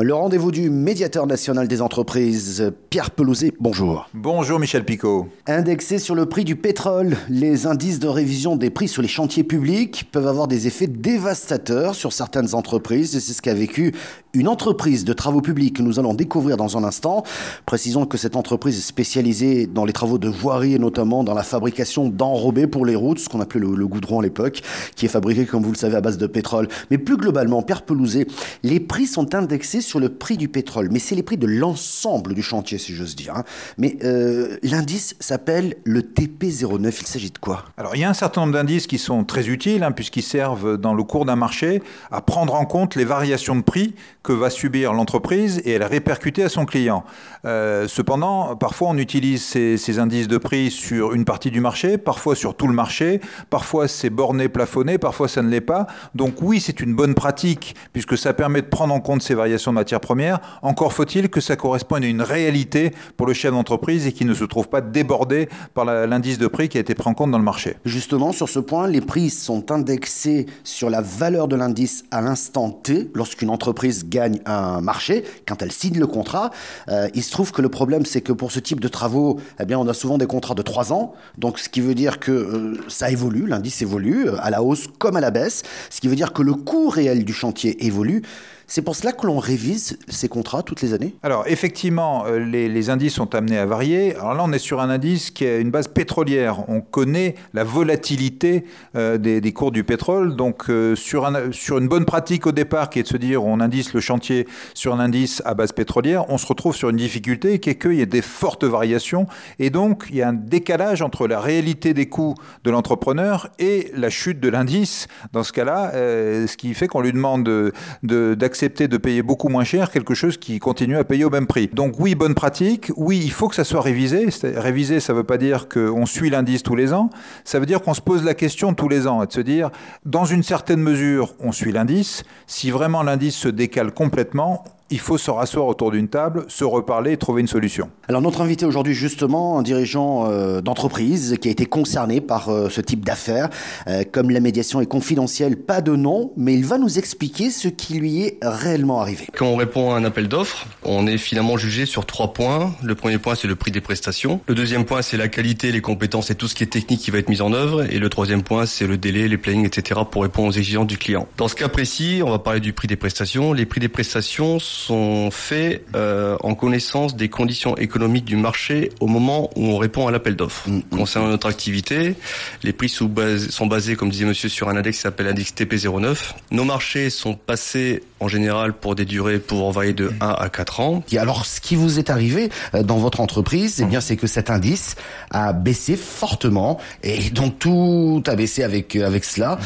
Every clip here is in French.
Le rendez-vous du médiateur national des entreprises, Pierre Pelouzet, bonjour. Bonjour Michel Picot. Indexé sur le prix du pétrole, les indices de révision des prix sur les chantiers publics peuvent avoir des effets dévastateurs sur certaines entreprises c'est ce qu'a vécu une entreprise de travaux publics que nous allons découvrir dans un instant. Précisons que cette entreprise est spécialisée dans les travaux de voirie et notamment dans la fabrication d'enrobés pour les routes, ce qu'on appelait le, goudron à l'époque, qui est fabriqué, comme vous le savez, à base de pétrole. Mais plus globalement, Pierre Pelouzet, les prix sont indexés sur le prix du pétrole, mais c'est les prix de l'ensemble du chantier, si j'ose dire. Hein. Mais euh, l'indice s'appelle le TP09. Il s'agit de quoi? Alors, il y a un certain nombre d'indices qui sont très utiles, hein, puisqu'ils servent dans le cours d'un marché à prendre en compte les variations de prix va subir l'entreprise et les répercuter à son client. Euh, cependant, parfois on utilise ces, ces, indices de prix sur une partie du marché, parfois sur tout le marché, parfois c'est borné, plafonné, parfois ça ne l'est pas. Donc oui, c'est une bonne pratique puisque ça permet de prendre en compte ces variations de matières premières. Encore faut-il que ça corresponde à une réalité pour le chef d'entreprise et qu'il ne se trouve pas débordé par l'indice de prix qui a été pris en compte dans le marché. Justement, sur ce point, les prix sont indexés sur la valeur de l'indice à l'instant T lorsqu'une entreprise gagne gagne un marché, quand elle signe le contrat, euh, il se trouve que le problème, c'est que pour ce type de travaux, eh bien, on a souvent des contrats de 3 ans. Donc, ce qui veut dire que euh, ça évolue, l'indice évolue, euh, à la hausse comme à la baisse. Ce qui veut dire que le coût réel du chantier évolue. C'est pour cela que l'on révise ces contrats toutes les années? Alors effectivement, euh, les, indices sont amenés à varier. Alors là, on est sur un indice qui a une base pétrolière. On connaît la volatilité euh, des, cours du pétrole. Donc euh, sur, un, sur une bonne pratique au départ, qui est de se dire on indice le chantier sur un indice à base pétrolière, on se retrouve sur une difficulté qui est qu'il y a des fortes variations. Et donc il y a un décalage entre la réalité des coûts de l'entrepreneur et la chute de l'indice. Dans ce cas-là, ce qui fait qu'on lui demande d'accéder accepter de payer beaucoup moins cher quelque chose qui continue à payer au même prix. Donc oui, bonne pratique. Oui, il faut que ça soit révisé. Révisé, ça ne veut pas dire qu'on suit l'indice tous les ans. Ça veut dire qu'on se pose la question tous les ans et de se dire, dans une certaine mesure, on suit l'indice. Si vraiment l'indice se décale complètement, il faut se rasseoir autour d'une table, se reparler et trouver une solution. Alors notre invité aujourd'hui justement, un dirigeant euh, d'entreprise qui a été concerné par euh, ce type d'affaires. Euh, comme la médiation est confidentielle, pas de nom, mais il va nous expliquer ce qui lui est réellement arrivé. Quand on répond à un appel d'offres, on est finalement jugé sur trois points. Le premier point, c'est le prix des prestations. Le deuxième point, c'est la qualité, les compétences et tout ce qui est technique qui va être mis en œuvre. Et le troisième point, c'est le délai, les plannings, etc. pour répondre aux exigences du client. Dans ce cas précis, on va parler du prix des prestations. Les prix des prestations sont faits euh, en connaissance des conditions économiques du marché au moment où on répond à l'appel d'offres. Mm, mm. Concernant notre activité, les prix sont basés, sont basés, comme disait monsieur, sur un index qui s'appelle index TP09. Nos marchés sont passés en général pour des durées pouvant varier de 1 à 4 ans. Et alors, ce qui vous est arrivé euh, dans votre entreprise, eh bien, c'est que cet indice a baissé fortement et donc tout a baissé avec euh, avec cela.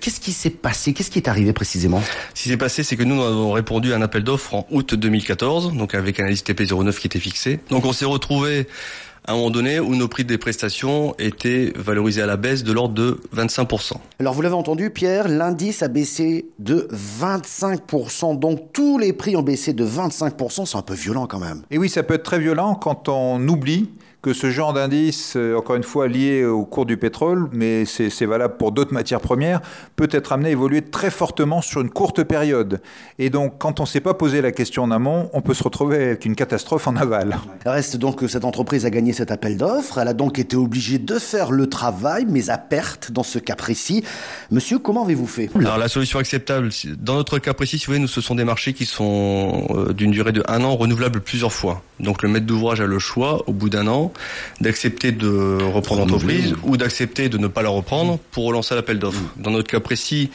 Qu'est-ce qui s'est passé? Qu'est-ce qui est arrivé précisément? Ce qui s'est passé, c'est que nous, nous avons répondu à un appel d'offres en août 2014, donc avec un indice TP09 qui était fixé. Donc on s'est retrouvé à un moment donné où nos prix des prestations étaient valorisés à la baisse de l'ordre de 25%. Alors vous l'avez entendu Pierre, l'indice a baissé de 25%, donc tous les prix ont baissé de 25%, c'est un peu violent quand même. Et oui, ça peut être très violent quand on oublie que ce genre d'indice, euh, encore une fois lié au cours du pétrole, mais c'est valable pour d'autres matières premières, peut être amené à évoluer très fortement sur une courte période. Et donc, quand on ne s'est pas posé la question en amont, on peut se retrouver avec une catastrophe en aval. Il reste donc que cette entreprise a gagné cet appel d'offres. Elle a donc été obligée de faire le travail, mais à perte dans ce cas précis. Monsieur, comment avez-vous fait? Alors, la solution acceptable, dans notre cas précis, si vous voulez, nous, ce sont des marchés qui sont euh, d'une durée de un an, renouvelables plusieurs fois. Donc, le maître d'ouvrage a le choix, au bout d'un an, d'accepter de reprendre l'entreprise ou d'accepter de ne pas la reprendre pour relancer l'appel d'offres. Mm. Dans notre cas précis,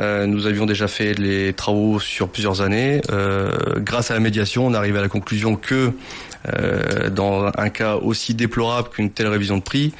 euh, nous avions déjà fait les travaux sur plusieurs années. Euh, grâce à la médiation, on arrive à la conclusion que euh, dans un cas aussi déplorable qu'une telle révision de prix,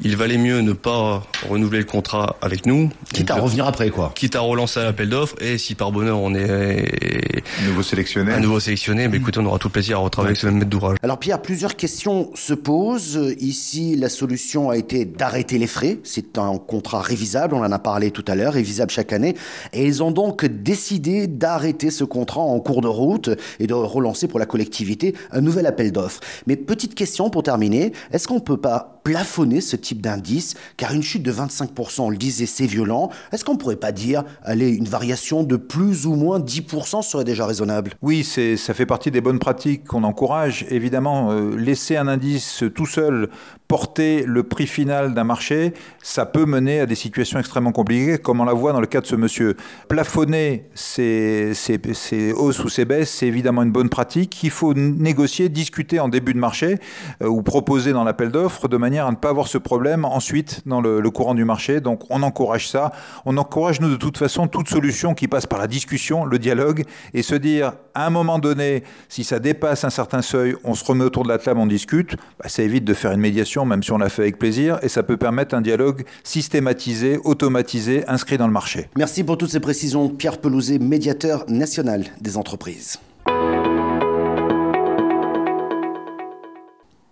il valait mieux ne pas renouveler le contrat avec nous. Quitte à revenir après, quoi. Quitte à relancer l'appel d'offres. Et si par bonheur on est nouveau sélectionné, un nouveau sélectionné, mais écoutez, on aura tout plaisir à retravailler avec ce même maître d'ouvrage. Alors Pierre, plusieurs questions se posent. Ici, la solution a été d'arrêter les frais. C'est un contrat révisable, on en a parlé tout à l'heure, révisable chaque année. Et ils ont donc décidé d'arrêter ce contrat en cours de route et de relancer pour la collectivité un nouvel appel d'offres. Mais petite question pour terminer, est-ce qu'on peut pas plafonner ce type d'indice Car une chute de 25%, on le disait, c'est violent. Est-ce qu'on pourrait pas dire, allez, une variation de plus ou moins 10% serait déjà raisonnable? Oui, c'est, ça fait partie des bonnes pratiques qu'on encourage. Évidemment, euh, laisser un indice tout seul porter le prix final d'un marché, ça peut mener à des situations extrêmement compliquées, comme on la voit dans le cas de ce monsieur. Plafonner ses, ses, hausses ou ses baisses, c'est évidemment une bonne pratique. Il faut négocier, discuter en début de marché euh, ou proposer dans l'appel d'offres de à ne pas avoir ce problème ensuite dans le, le, courant du marché. Donc on encourage ça. On encourage, nous, de toute façon, toute solution qui passe par la discussion, le dialogue, et se dire, à un moment donné, si ça dépasse un certain seuil, on se remet autour de la table, on discute. Bah, ça évite de faire une médiation même si on l'a fait avec plaisir, et ça peut permettre un dialogue systématisé, automatisé, inscrit dans le marché. Merci pour toutes ces précisions, Pierre Pelouzet, médiateur national des entreprises.